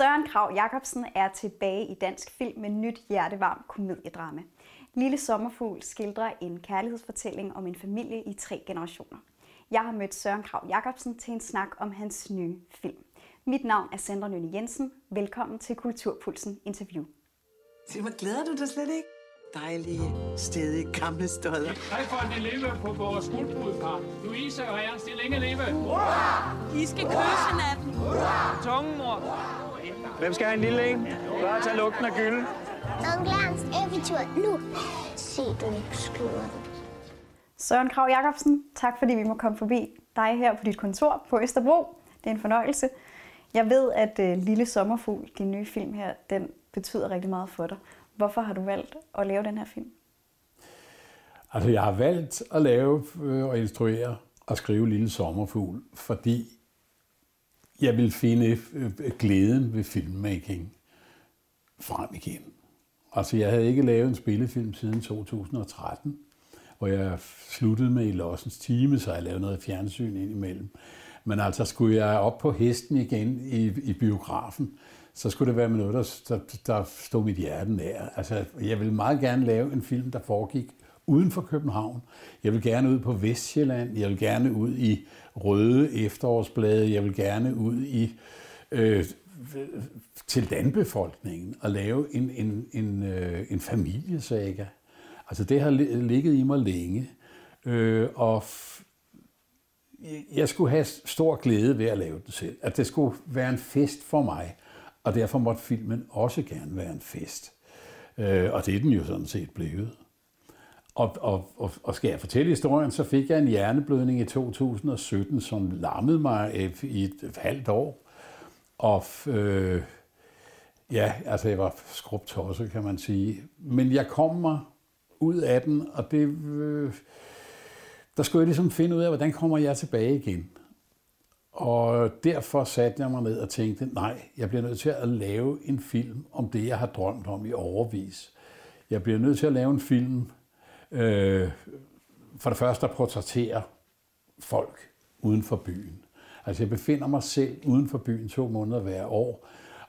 Søren Krav Jacobsen er tilbage i dansk film med nyt hjertevarmt komediedrama. Lille Sommerfugl skildrer en kærlighedsfortælling om en familie i tre generationer. Jeg har mødt Søren Krav Jacobsen til en snak om hans nye film. Mit navn er Sandra Nønne Jensen. Velkommen til Kulturpulsen Interview. Se, hvor glæder du dig slet ikke? Dejlige, stedige, gamle stodder. Hej for at leve på vores guldbrudpar. Louise og jeg skal længe leve. I skal kysse natten. Tungen, mor. Hvem skal have en lille en? Bare tage lugten af gylden. Onkel Ernst eventyr nu. Se, du ikke skylder Søren Krav Jacobsen, tak fordi vi må komme forbi dig her på dit kontor på Østerbro. Det er en fornøjelse. Jeg ved, at uh, Lille Sommerfugl, din nye film her, den betyder rigtig meget for dig. Hvorfor har du valgt at lave den her film? Altså, jeg har valgt at lave øh, og instruere og skrive Lille Sommerfugl, fordi jeg vil finde øh, øh, glæden ved filmmaking frem igen. Altså, jeg havde ikke lavet en spillefilm siden 2013, hvor jeg sluttede med i Lossens time, så jeg lavede noget fjernsyn indimellem. Men altså, skulle jeg op på hesten igen i, i biografen, så skulle det være med noget, der, der, der stod mit hjerte nær. Altså, jeg vil meget gerne lave en film, der foregik uden for København. Jeg vil gerne ud på Vestjylland. Jeg vil gerne ud i røde efterårsblade. Jeg vil gerne ud i øh, til landbefolkningen og lave en, en, en, øh, en familiesaga. Altså det har ligget i mig længe. Øh, og jeg skulle have stor glæde ved at lave det selv. At det skulle være en fest for mig. Og derfor måtte filmen også gerne være en fest. Øh, og det er den jo sådan set blevet. Og, og, og, og skal jeg fortælle historien, så fik jeg en hjerneblødning i 2017, som lammede mig i et halvt år. Og øh, ja, altså jeg var skrubtosset, kan man sige. Men jeg kom mig ud af den, og det, øh, der skulle jeg ligesom finde ud af, hvordan kommer jeg tilbage igen. Og derfor satte jeg mig ned og tænkte, nej, jeg bliver nødt til at lave en film om det, jeg har drømt om i overvis. Jeg bliver nødt til at lave en film, øh, for det første at portrættere folk uden for byen. Altså jeg befinder mig selv uden for byen to måneder hver år,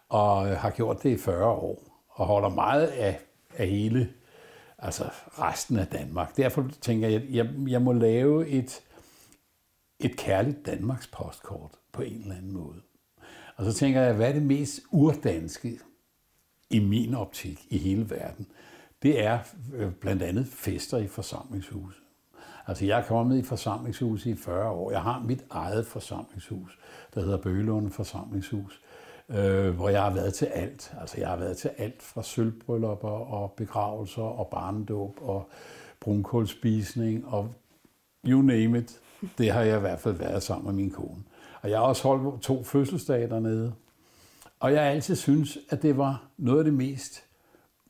og har gjort det i 40 år, og holder meget af, af hele, altså resten af Danmark. Derfor tænker jeg, at jeg, jeg må lave et, et kærligt Danmarks postkort på en eller anden måde. Og så tænker jeg, hvad er det mest urdanske i min optik i hele verden? Det er øh, blandt andet fester i forsamlingshuse. Altså jeg er kommet i forsamlingshus i 40 år. Jeg har mit eget forsamlingshus, der hedder Bøgelunde Forsamlingshus, øh, hvor jeg har været til alt. Altså jeg har været til alt fra sølvbryllupper og begravelser og barndåb og brunkålspisning og you name it. Det har jeg i hvert fald været sammen med min kone. Og jeg har også holdt to fødselsdage dernede. Og jeg har altid synes, at det var noget af det mest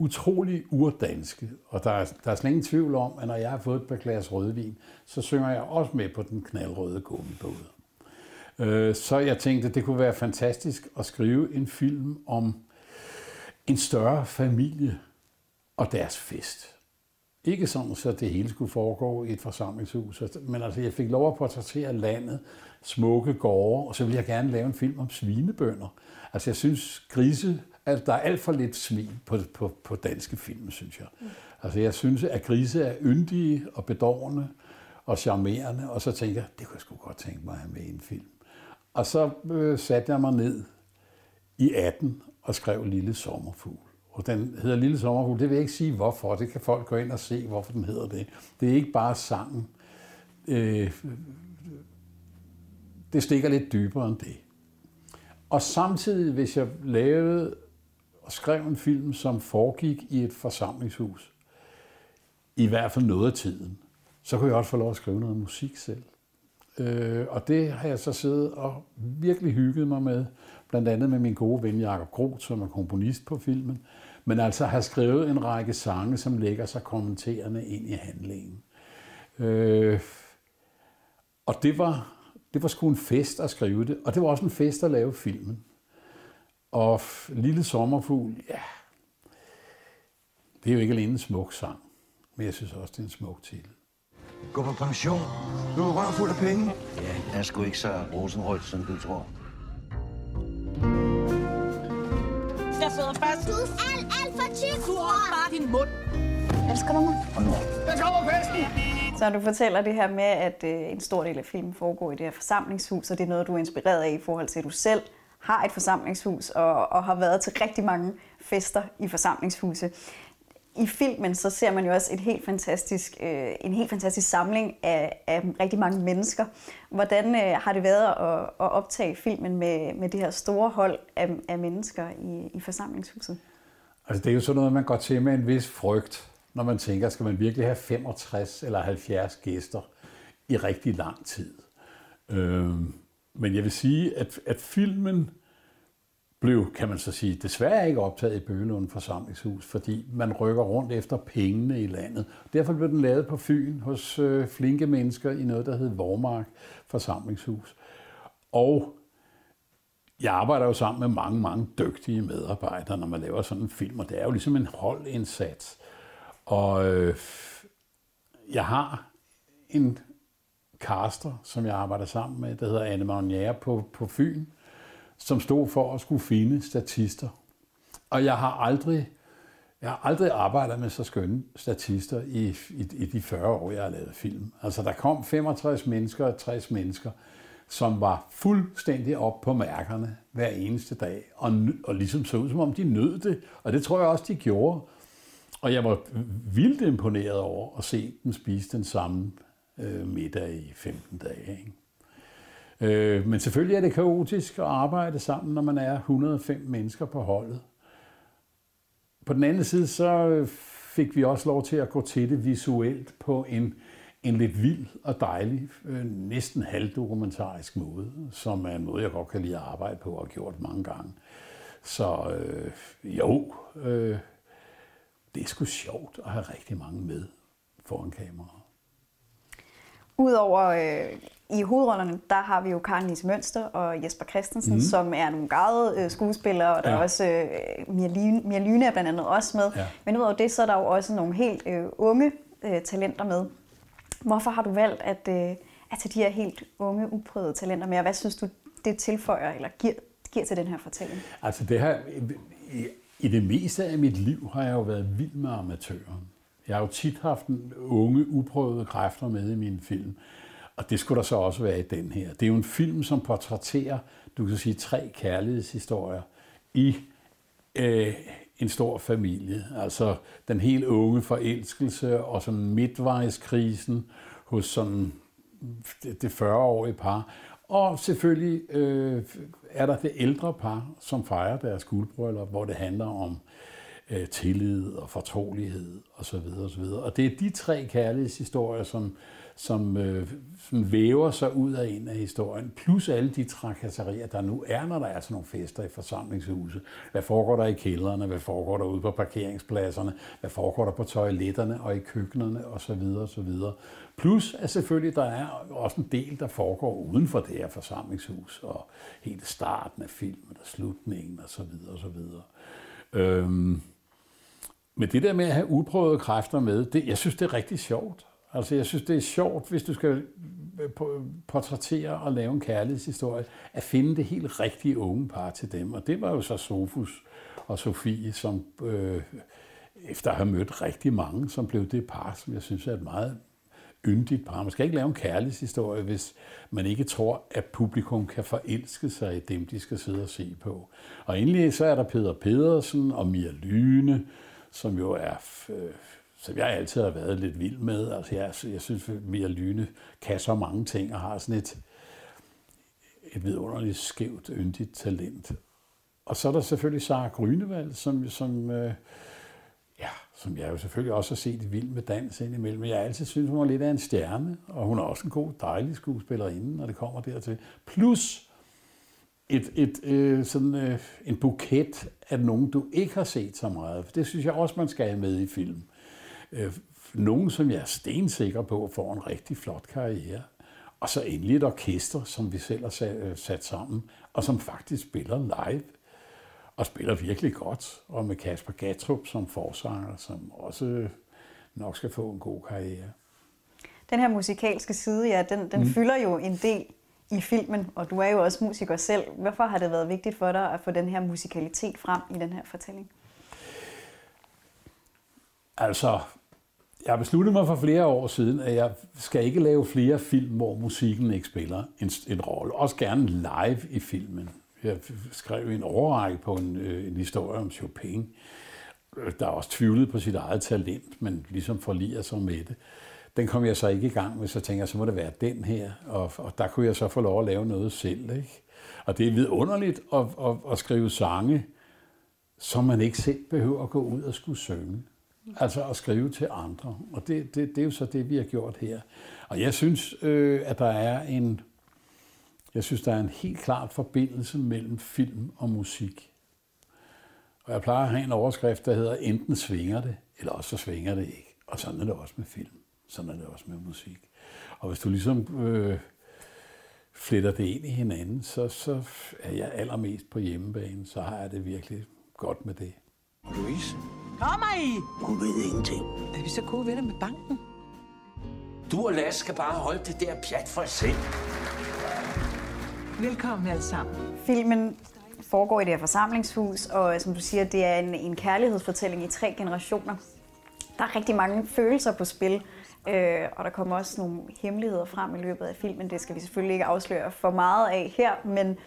utrolig urdanske. Og der er, der er slet ingen tvivl om, at når jeg har fået et par glas rødvin, så synger jeg også med på den knaldrøde gummibåde. Øh, så jeg tænkte, at det kunne være fantastisk at skrive en film om en større familie og deres fest. Ikke sådan, så det hele skulle foregå i et forsamlingshus, men altså jeg fik lov at portrættere landet, smukke gårde, og så ville jeg gerne lave en film om svinebønder. Altså jeg synes, grise, at der er alt for lidt svin på, på, på danske film, synes jeg. Mm. Altså jeg synes, at grise er yndige og bedårende og charmerende, og så tænker jeg, det kunne jeg sgu godt tænke mig at have med i en film. Og så øh, satte jeg mig ned i 18 og skrev Lille Sommerfugl. Og den hedder Lille Sommerfugl. Det vil jeg ikke sige hvorfor. Det kan folk gå ind og se, hvorfor den hedder det. Det er ikke bare sangen. Øh, det stikker lidt dybere end det. Og samtidig, hvis jeg lavede skrev en film, som foregik i et forsamlingshus, i hvert fald noget af tiden, så kunne jeg også få lov at skrive noget musik selv. Øh, og det har jeg så siddet og virkelig hygget mig med, blandt andet med min gode ven Jakob Groth, som er komponist på filmen, men altså har skrevet en række sange, som lægger sig kommenterende ind i handlingen. Øh, og det var, det var sgu en fest at skrive det, og det var også en fest at lave filmen. Og Lille Sommerfugl, ja, det er jo ikke alene en smuk sang, men jeg synes også, det er en smuk titel. Gå på pension. Du er røv fuld af penge. Ja, jeg er sgu ikke så rosenrødt, som du tror. jeg sidder fast. Du er alt, alt for tyk. Du har bare din mund. Elsker du mig? Så du fortæller det her med, at øh, en stor del af filmen foregår i det her forsamlingshus, og det er noget, du er inspireret af i forhold til, at du selv har et forsamlingshus og, og har været til rigtig mange fester i forsamlingshuse. I filmen så ser man jo også et helt fantastisk, øh, en helt fantastisk samling af, af rigtig mange mennesker. Hvordan øh, har det været at, at optage filmen med, med det her store hold af, af mennesker i, i forsamlingshuset? Altså, det er jo sådan noget, man går til med en vis frygt, når man tænker, skal man virkelig have 65 eller 70 gæster i rigtig lang tid. Øh, men jeg vil sige, at, at filmen blev, kan man så sige, desværre ikke optaget i Bøgelund forsamlingshus, fordi man rykker rundt efter pengene i landet. Derfor blev den lavet på Fyn hos øh, flinke mennesker i noget, der hed Vormark forsamlingshus. Og jeg arbejder jo sammen med mange, mange dygtige medarbejdere, når man laver sådan en film, og det er jo ligesom en holdindsats. Og øh, jeg har en caster, som jeg arbejder sammen med, der hedder Anne Magnier på, på Fyn, som stod for at skulle finde statister. Og jeg har aldrig, jeg har aldrig arbejdet med så skønne statister i, i, i de 40 år, jeg har lavet film. Altså, der kom 65 mennesker og 60 mennesker, som var fuldstændig op på mærkerne hver eneste dag, og, og ligesom så ud, som om de nød det. Og det tror jeg også, de gjorde. Og jeg var vildt imponeret over at se dem spise den samme øh, middag i 15 dage. Ikke? Øh, men selvfølgelig er det kaotisk at arbejde sammen, når man er 105 mennesker på holdet. På den anden side, så fik vi også lov til at gå til det visuelt på en, en lidt vild og dejlig, øh, næsten halvdokumentarisk måde, som er en måde, jeg godt kan lide at arbejde på og har gjort mange gange. Så øh, jo, øh, det er sgu sjovt at have rigtig mange med foran kameraet. Udover øh, i hovedrollerne, der har vi jo Karen Lise Mønster og Jesper Christensen, mm. som er nogle gavede øh, skuespillere, og der ja. er også øh, Mia, Lyne, Mia Lyne er blandt andet også med. Ja. Men udover det, så er der jo også nogle helt øh, unge øh, talenter med. Hvorfor har du valgt at, øh, at tage de her helt unge, uprøvede talenter med, og hvad synes du, det tilføjer eller giver, giver til den her fortælling? Altså det her, i, i det meste af mit liv har jeg jo været vild med amatøren. Jeg har jo tit haft en unge, uprøvede kræfter med i min film. Og det skulle der så også være i den her. Det er jo en film, som portrætterer, du kan sige, tre kærlighedshistorier i øh, en stor familie. Altså den helt unge forelskelse og sådan midtvejskrisen hos sådan det, det 40-årige par. Og selvfølgelig øh, er der det ældre par, som fejrer deres guldbryllup, hvor det handler om øh, tillid og fortrolighed osv. osv. Og det er de tre kærlighedshistorier, som, som, øh, som væver sig ud af en af historien, plus alle de trakasserier, der nu er, når der er sådan nogle fester i forsamlingshuset. Hvad foregår der i kældrene? Hvad foregår der ude på parkeringspladserne? Hvad foregår der på toiletterne og i køkkenerne osv. osv. Plus at selvfølgelig der er også en del, der foregår uden for det her forsamlingshus, og hele starten af filmen og slutningen osv. osv. Øhm, men det der med at have uprøvede kræfter med, det, jeg synes, det er rigtig sjovt. Altså, jeg synes, det er sjovt, hvis du skal øh, portrættere og lave en kærlighedshistorie, at finde det helt rigtige unge par til dem. Og det var jo så Sofus og Sofie, som øh, efter at have mødt rigtig mange, som blev det par, som jeg synes er et meget yndigt par. Man skal ikke lave en kærlighedshistorie, hvis man ikke tror, at publikum kan forelske sig i dem, de skal sidde og se på. Og endelig så er der Peter Pedersen og Mia Lyne, som jo er, øh, som jeg altid har været lidt vild med. Altså jeg, altså, jeg synes, at Mia Lyne kan så mange ting og har sådan et, et vidunderligt skævt, yndigt talent. Og så er der selvfølgelig Sara Grünewald, som, som, øh, ja, som jeg jo selvfølgelig også har set i Vild med Dans indimellem. Jeg har altid synes, hun var lidt af en stjerne, og hun er også en god, dejlig skuespillerinde, når det kommer dertil. Plus et, et, øh, sådan, øh, en buket af nogen, du ikke har set så meget. For det synes jeg også, man skal have med i film. Øh, nogen, som jeg er stensikker på, får en rigtig flot karriere. Og så endelig et orkester, som vi selv har sat, øh, sat sammen, og som faktisk spiller live. Og spiller virkelig godt. Og med Kasper Gatrup som forsanger, som også nok skal få en god karriere. Den her musikalske side, ja, den, den mm. fylder jo en del i filmen, og du er jo også musiker selv. Hvorfor har det været vigtigt for dig at få den her musikalitet frem i den her fortælling? Altså, jeg besluttede mig for flere år siden, at jeg skal ikke lave flere film, hvor musikken ikke spiller en, en rolle. Også gerne live i filmen. Jeg skrev en overrække på en, øh, en historie om Chopin, øh, der også tvivlede på sit eget talent, men ligesom forliger sig med det. Den kom jeg så ikke i gang med, så tænkte jeg, så må det være den her. Og, og der kunne jeg så få lov at lave noget selv. Ikke? Og det er vidunderligt at, at, at skrive sange, som man ikke selv behøver at gå ud og skulle synge. Altså at skrive til andre. Og det, det, det er jo så det, vi har gjort her. Og jeg synes, øh, at der er en, jeg synes, der er en helt klar forbindelse mellem film og musik. Og jeg plejer at have en overskrift, der hedder, enten svinger det, eller også så svinger det ikke. Og sådan er det også med film. Sådan er det også med musik. Og hvis du ligesom øh, fletter det ind i hinanden, så, så er jeg allermest på hjemmebane. Så har jeg det virkelig godt med det. Louise, Kommer I? Hun ved ingenting. Er vi så gode venner med banken? du og Lasse skal bare holde det der pjat for selv. Velkommen alle sammen. Filmen foregår i det her forsamlingshus, og som du siger, det er en, en kærlighedsfortælling i tre generationer. Der er rigtig mange følelser på spil, øh, og der kommer også nogle hemmeligheder frem i løbet af filmen. Det skal vi selvfølgelig ikke afsløre for meget af her, men,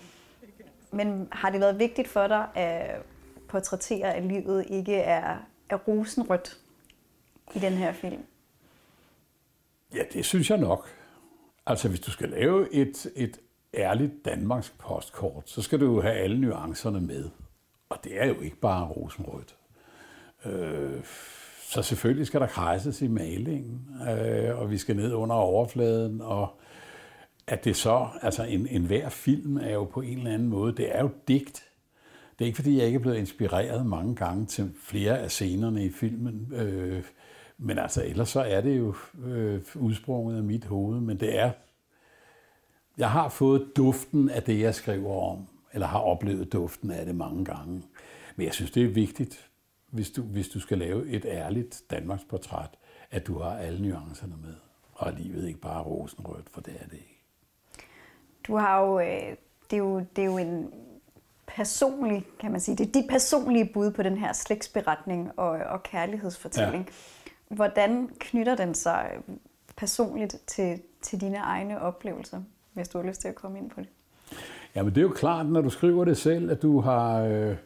men har det været vigtigt for dig at portrættere, at livet ikke er, er rosenrødt i den her film? Ja, det synes jeg nok. Altså, hvis du skal lave et, et ærligt Danmarks postkort, så skal du jo have alle nuancerne med. Og det er jo ikke bare rosenrødt. Øh, så selvfølgelig skal der krejses i malingen, øh, og vi skal ned under overfladen, og at det så, altså en, en hver film er jo på en eller anden måde, det er jo digt. Det er ikke fordi, jeg ikke er blevet inspireret mange gange til flere af scenerne i filmen, øh, men altså ellers så er det jo øh, udsprunget af mit hoved, men det er, jeg har fået duften af det, jeg skriver om, eller har oplevet duften af det mange gange. Men jeg synes, det er vigtigt, hvis du, hvis du skal lave et ærligt Danmarks portræt, at du har alle nuancerne med. Og livet ikke bare rosenrødt, for det er det ikke. Du har jo, øh, det, er jo, det er jo en personlig, kan man sige, det er dit personlige bud på den her slægtsberetning og, og kærlighedsfortælling. Ja. Hvordan knytter den sig personligt til, til dine egne oplevelser, hvis du har lyst til at komme ind på det? Jamen det er jo klart, når du skriver det selv, at du har... Øh,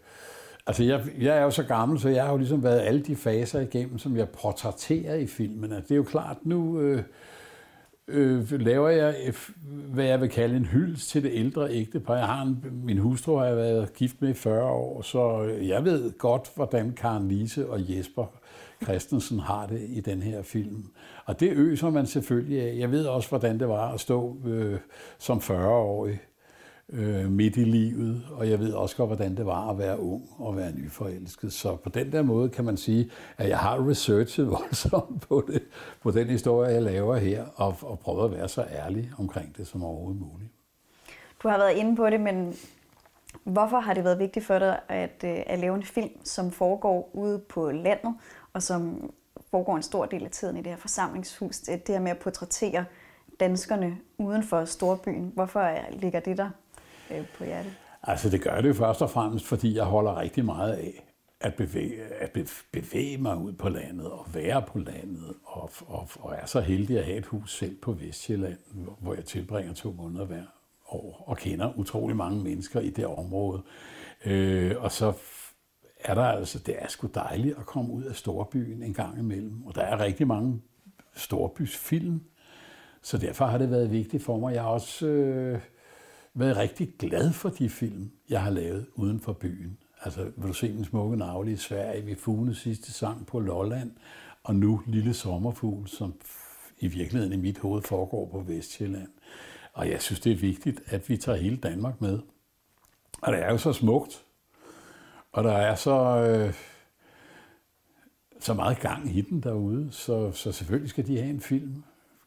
altså jeg, jeg er jo så gammel, så jeg har jo ligesom været alle de faser igennem, som jeg portrætterer i filmen. Det er jo klart, nu... Øh, øh, laver jeg, øh, hvad jeg vil kalde en hyldest til det ældre ægtepar. Jeg har en, min hustru har jeg været gift med i 40 år, så jeg ved godt, hvordan Karen Lise og Jesper Christensen har det i den her film. Og det øser man selvfølgelig af. Jeg ved også, hvordan det var at stå øh, som 40-årig øh, midt i livet, og jeg ved også godt, hvordan det var at være ung og være nyforelsket. Så på den der måde kan man sige, at jeg har researchet voldsomt på, det, på den historie, jeg laver her, og, og prøvet at være så ærlig omkring det som overhovedet muligt. Du har været inde på det, men hvorfor har det været vigtigt for dig at, øh, at lave en film, som foregår ude på landet, og som foregår en stor del af tiden i det her forsamlingshus? Det her med at portrættere danskerne uden for storbyen. Hvorfor ligger det der øh, på hjertet? Altså det gør det først og fremmest, fordi jeg holder rigtig meget af at bevæge, at bevæge mig ud på landet og være på landet, og, og, og er så heldig at have et hus selv på Vestjylland, hvor jeg tilbringer to måneder hver år og kender utrolig mange mennesker i det område. Øh, og så er der altså, det er sgu dejligt at komme ud af storbyen en gang imellem, og der er rigtig mange storbysfilm, så derfor har det været vigtigt for mig. Jeg har også øh, været rigtig glad for de film, jeg har lavet uden for byen. Altså, vil du se den smukke navle i Sverige, vi Fune sidste sang på Lolland, og nu Lille Sommerfugl, som i virkeligheden i mit hoved foregår på Vestjylland. Og jeg synes, det er vigtigt, at vi tager hele Danmark med. Og det er jo så smukt, og der er så, øh, så meget gang i den derude, så, så selvfølgelig skal de have en film.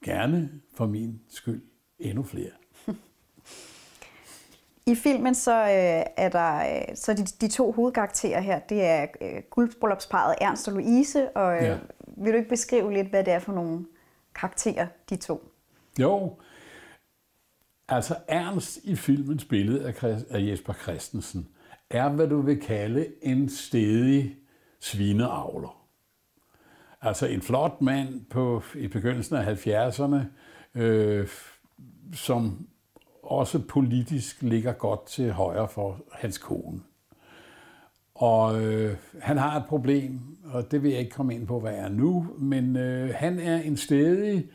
Gerne for min skyld endnu flere. I filmen så øh, er der øh, så de, de to hovedkarakterer her, det er øh, guldbryllupsparet Ernst og Louise, og øh, ja. vil du ikke beskrive lidt, hvad det er for nogle karakterer, de to? Jo, Altså Ernst i filmens billede af, Chris- af Jesper Christensen er, hvad du vil kalde en stedig svineavler. Altså en flot mand på, i begyndelsen af 70'erne, øh, som også politisk ligger godt til højre for hans kone. Og øh, han har et problem, og det vil jeg ikke komme ind på, hvad er nu, men øh, han er en stedig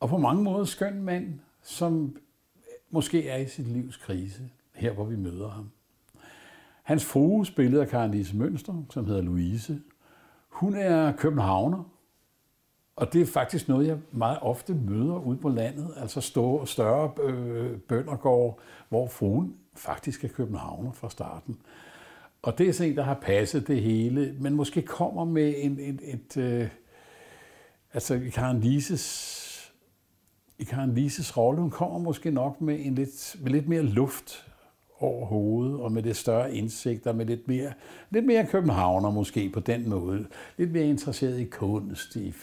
og på mange måder skøn mand, som måske er i sit livs krise, her hvor vi møder ham. Hans frue, spillet af Karen Lise Mønster, som hedder Louise, hun er københavner, og det er faktisk noget, jeg meget ofte møder ude på landet, altså store, større øh, bøndergård, hvor fruen faktisk er københavner fra starten. Og det er sådan en, der har passet det hele, men måske kommer med en, en, et... Øh, altså, i Karen Lises, i Karen Lises rolle, hun kommer måske nok med, en lidt, med lidt mere luft over hovedet, og med lidt større indsigt, og med lidt mere, lidt mere københavner måske på den måde. Lidt mere interesseret i kunst, i,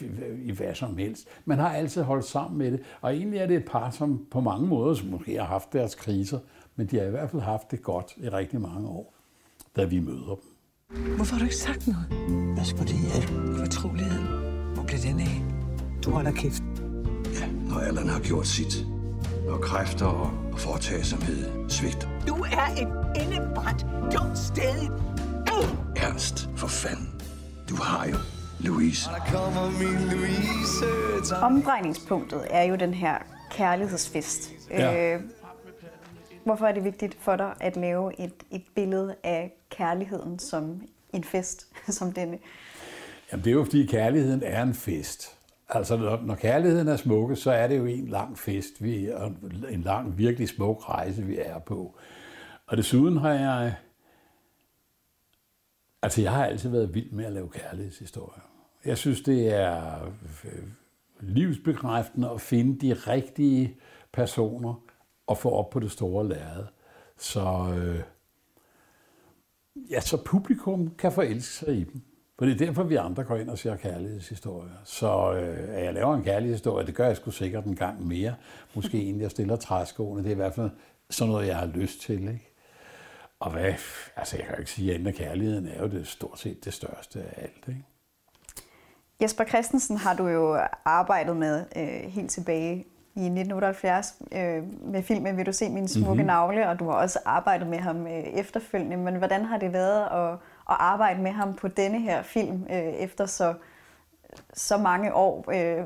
i hvad som helst. Man har altid holdt sammen med det, og egentlig er det et par, som på mange måder som måske har haft deres kriser, men de har i hvert fald haft det godt i rigtig mange år, da vi møder dem. Hvorfor har du ikke sagt noget? Hvad skulle det hjælpe? Fortroligheden. Hvor blev den af? Du holder kæft. Ja, når Allan har gjort sit. Når kræfter og, og foretagsomhed svigter. Du er et indebrændt, dumt sted. Ernst, for fanden. Du har jo Louise. Omdrejningspunktet er jo den her kærlighedsfest. Ja. Øh, hvorfor er det vigtigt for dig at lave et, et billede af kærligheden som en fest som denne? Jamen, det er jo fordi kærligheden er en fest. Altså, når, når kærligheden er smukke, så er det jo en lang fest, vi, er, en lang, virkelig smuk rejse, vi er på. Og desuden har jeg... Altså, jeg har altid været vild med at lave kærlighedshistorier. Jeg synes, det er øh, livsbekræftende at finde de rigtige personer og få op på det store lærred. Så, øh, ja, så publikum kan forelske sig i dem. For det er derfor, vi andre går ind og ser kærlighedshistorier. Så øh, at jeg laver en kærlighedshistorie, det gør jeg sgu sikkert en gang mere. Måske inden jeg stiller træskoene. Det er i hvert fald sådan noget, jeg har lyst til. Ikke? Og hvad, altså jeg kan jo ikke sige, at kærligheden er jo det stort set det største af alt. Ikke? Jesper Christensen har du jo arbejdet med øh, helt tilbage i 1978 øh, med filmen Vil du se min smukke mm-hmm. navle, og du har også arbejdet med ham øh, efterfølgende. Men hvordan har det været at, at arbejde med ham på denne her film øh, efter så, så mange år, øh,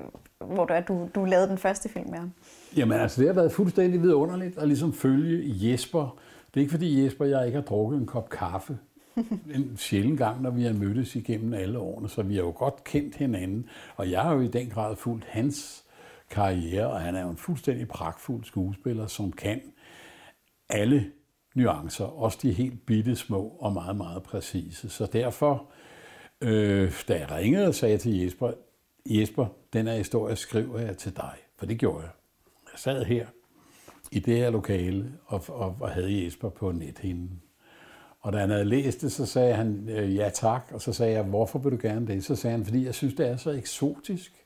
hvor du, du, du lavede den første film med ham? Jamen altså, det har været fuldstændig vidunderligt at ligesom følge Jesper. Det er ikke fordi Jesper og jeg ikke har drukket en kop kaffe en sjældent gang, når vi har mødtes igennem alle årene, så vi har jo godt kendt hinanden. Og jeg har jo i den grad fulgt hans karriere, og han er jo en fuldstændig pragtfuld skuespiller, som kan alle nuancer, også de helt bitte små og meget, meget præcise. Så derfor, øh, da jeg ringede og sagde til Jesper, Jesper, den her historie skriver jeg til dig, for det gjorde jeg. Jeg sad her i det her lokale og, og, og havde Jesper på nethinden. Og da han havde læst det, så sagde han øh, ja tak, og så sagde jeg, hvorfor vil du gerne det? Så sagde han, fordi jeg synes, det er så eksotisk.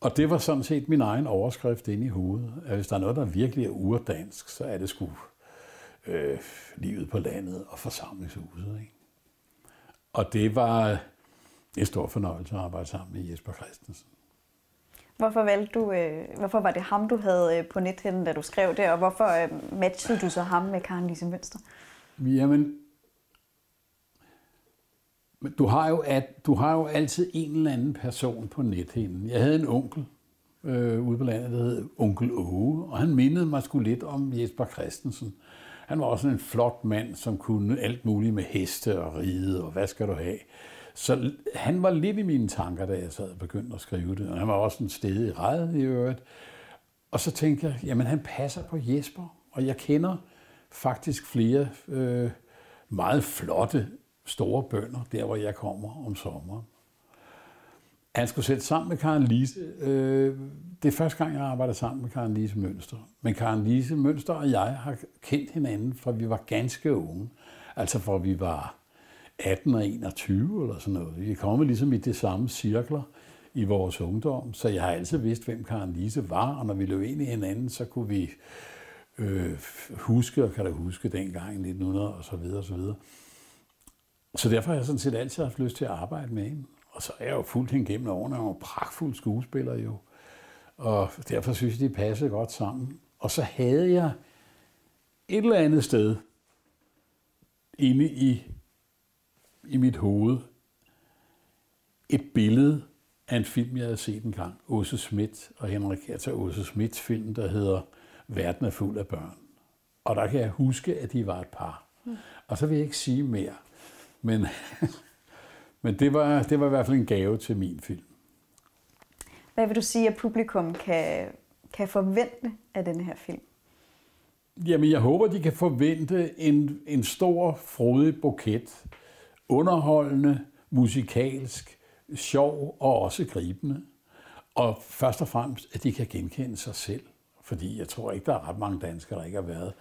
Og det var sådan set min egen overskrift inde i hovedet. At hvis der er noget, der virkelig er urdansk, så er det sgu øh, livet på landet og forsamlingshuset. Ikke? Og det var en stor fornøjelse at arbejde sammen med Jesper Christensen. Hvorfor, valgte du, øh, hvorfor var det ham, du havde øh, på nethinden, da du skrev det, og hvorfor øh, matchede du så ham med Karen Lise Mønster? Jamen, men du har, jo at, du har jo altid en eller anden person på nethinden. Jeg havde en onkel øh, ude på landet, der hed onkel Åge, og han mindede mig sgu lidt om Jesper Christensen. Han var også en flot mand, som kunne alt muligt med heste og ride, og hvad skal du have. Så han var lidt i mine tanker, da jeg sad og begyndte at skrive det. Og han var også en sted i rædet i øvrigt. Og så tænkte jeg, jamen han passer på Jesper, og jeg kender faktisk flere øh, meget flotte store bønder, der hvor jeg kommer om sommeren. Han skulle sætte sammen med Karen Lise. Øh, det er første gang, jeg arbejder sammen med Karen Lise Mønster. Men Karen Lise Mønster og jeg har kendt hinanden, fra vi var ganske unge. Altså fra vi var 18 og 21 eller sådan noget. Vi er kommet ligesom i det samme cirkler i vores ungdom, så jeg har altid vidst, hvem Karen Lise var, og når vi løb ind i hinanden, så kunne vi øh, huske, og kan da huske dengang i 1900 og så videre og så videre. Så derfor har jeg sådan set altid haft lyst til at arbejde med hende. Og så er jeg jo fuldt hende gennem årene, og pragtfuld skuespiller jo. Og derfor synes jeg, de passede godt sammen. Og så havde jeg et eller andet sted inde i, i mit hoved et billede af en film, jeg havde set en gang. Åse Schmidt og Henrik Hertha Åse Schmidts film, der hedder Verden er fuld af børn. Og der kan jeg huske, at de var et par. Mm. Og så vil jeg ikke sige mere. Men, men det, var, det var i hvert fald en gave til min film. Hvad vil du sige, at publikum kan, kan forvente af den her film? Jamen, jeg håber, de kan forvente en, en stor, frodig buket. Underholdende, musikalsk, sjov og også gribende. Og først og fremmest, at de kan genkende sig selv. Fordi jeg tror ikke, der er ret mange danskere, der ikke har været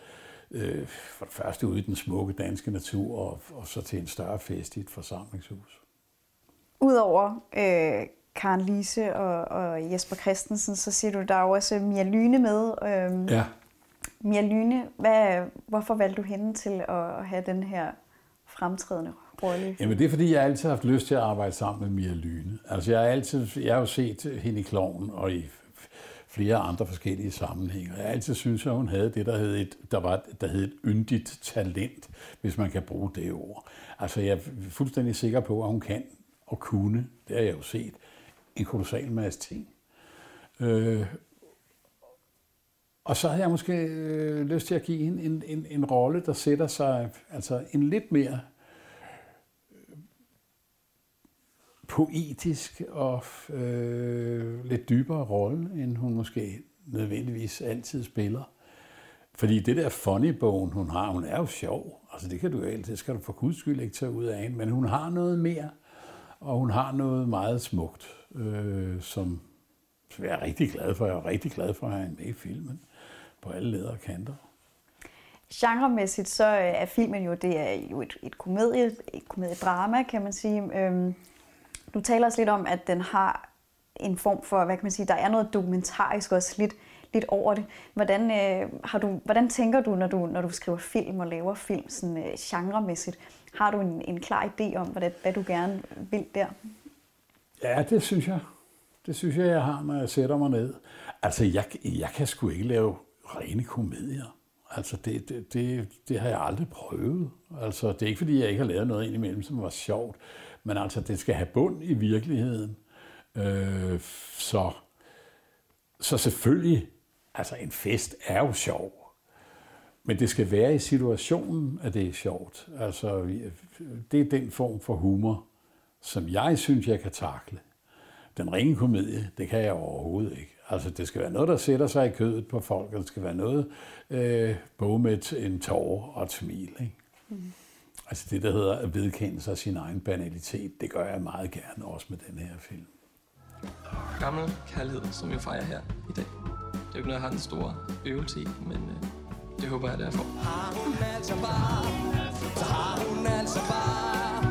øh, for det første ude i den smukke danske natur, og, og så til en større fest i et forsamlingshus. Udover øh, Karen Lise og, og Jesper Christensen, så siger du, der er også Mia Lyne med. Øh, Ja. Mia Lyne, hvad, hvorfor valgte du hende til at have den her fremtrædende rolle? Jamen det er fordi, jeg altid har haft lyst til at arbejde sammen med Mia Lyne. Altså jeg har altid, jeg har jo set hende i Kloven og i flere andre forskellige sammenhænge. Jeg har altid synes, at hun havde det, der hed et, der var, der hed et yndigt talent, hvis man kan bruge det ord. Altså jeg er fuldstændig sikker på, at hun kan og kunne, det har jeg jo set, en kolossal masse ting. Øh, og så havde jeg måske øh, lyst til at give hende en, en, en rolle, der sætter sig, altså en lidt mere øh, poetisk og øh, lidt dybere rolle, end hun måske nødvendigvis altid spiller. Fordi det der funny-bogen, hun har, hun er jo sjov. Altså det kan du jo altid, det skal du for guds skyld ikke tage ud af hende. Men hun har noget mere, og hun har noget meget smukt, øh, som, som jeg er rigtig glad for. Jeg er rigtig glad for at have hende med i filmen på alle leder og kanter. Genremæssigt så øh, er filmen jo, det er jo et, et, komedie, et komediedrama, kan man sige. Øhm, du taler også lidt om, at den har en form for, hvad kan man sige, der er noget dokumentarisk også lidt, lidt over det. Hvordan, øh, har du, hvordan tænker du, når du, når du skriver film og laver film sådan, øh, genremæssigt? Har du en, en klar idé om, hvad, hvad du gerne vil der? Ja, det synes jeg. Det synes jeg, jeg har, når jeg sætter mig ned. Altså, jeg, jeg kan sgu ikke lave rene komedier. Altså, det, det, det, det har jeg aldrig prøvet. Altså, det er ikke, fordi jeg ikke har lavet noget indimellem, som var sjovt. Men altså, det skal have bund i virkeligheden. Øh, så, så selvfølgelig, altså en fest er jo sjov. Men det skal være i situationen, at det er sjovt. Altså, det er den form for humor, som jeg synes, jeg kan takle. Den rene komedie, det kan jeg overhovedet ikke. Altså, det skal være noget, der sætter sig i kødet på folk, og det skal være noget, øh, både med en tårer og et smil. Ikke? Mm. Altså det, der hedder at vedkende sig sin egen banalitet, det gør jeg meget gerne, også med den her film. Gammel kærlighed, som vi fejrer her i dag. Det er jo ikke noget, jeg har en stor øvelse i, men øh, det håber jeg, derfor. Har hun altså bare, så har hun altså bare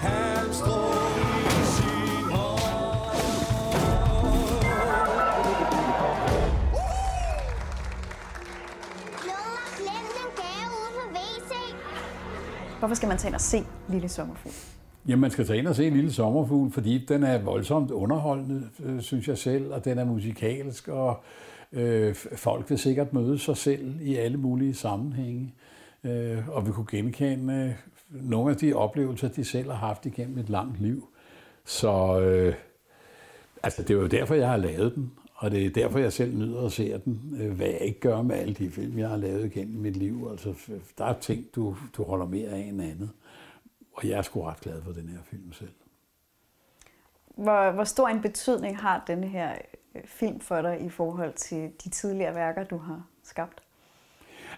halmstrå. Hvorfor skal man tage ind og se Lille Sommerfugl? Jamen, man skal tage ind og se en lille sommerfugl, fordi den er voldsomt underholdende, øh, synes jeg selv, og den er musikalsk, og øh, folk vil sikkert møde sig selv i alle mulige sammenhænge, øh, og vi kunne genkende nogle af de oplevelser, de selv har haft igennem et langt liv. Så øh, altså, det er jo derfor, jeg har lavet den, og det er derfor, jeg selv nyder at se den, øh, hvad jeg ikke gør med alle de film, jeg har lavet igennem mit liv. Altså, der er ting, du, du holder mere af end andet. Og jeg er sgu ret glad for den her film selv. Hvor, hvor stor en betydning har den her Øh, film for dig i forhold til de tidligere værker, du har skabt?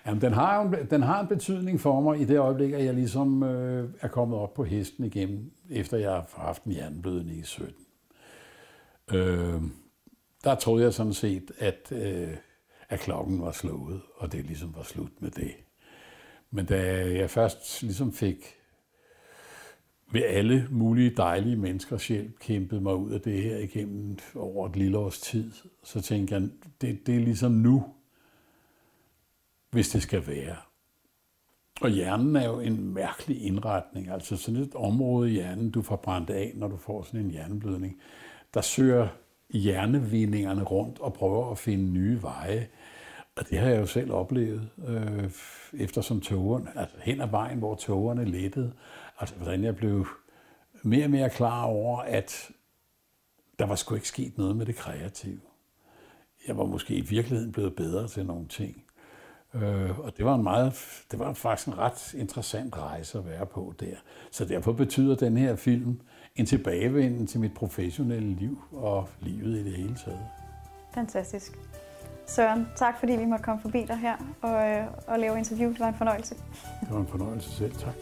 Jamen, den har, jo en- den har en betydning for mig i det øjeblik, at jeg ligesom øh, er kommet op på hesten igen, efter jeg har haft en hjerneblødning i 17. Øh, der troede jeg sådan set, at, øh, at klokken var slået, og det ligesom var slut med det. Men da jeg først ligesom fik ved alle mulige dejlige menneskers hjælp kæmpet mig ud af det her igennem over et lille års tid, så tænkte jeg, det, det er ligesom nu, hvis det skal være. Og hjernen er jo en mærkelig indretning. Altså sådan et område i hjernen, du får brændt af, når du får sådan en hjerneblødning. Der søger hjernevindingerne rundt og prøver at finde nye veje. Og det har jeg jo selv oplevet, øh, eftersom togerne, altså hen ad vejen, hvor togerne lettede. Altså hvordan jeg blev mere og mere klar over, at der var sgu ikke sket noget med det kreative. Jeg var måske i virkeligheden blevet bedre til nogle ting. Øh, og det var, en meget, det var faktisk en ret interessant rejse at være på der. Så derfor betyder den her film en tilbagevenden til mit professionelle liv og livet i det hele taget. Fantastisk. Søren, tak fordi vi måtte komme forbi dig her og, øh, og lave interview. Det var en fornøjelse. Det var en fornøjelse selv. Tak.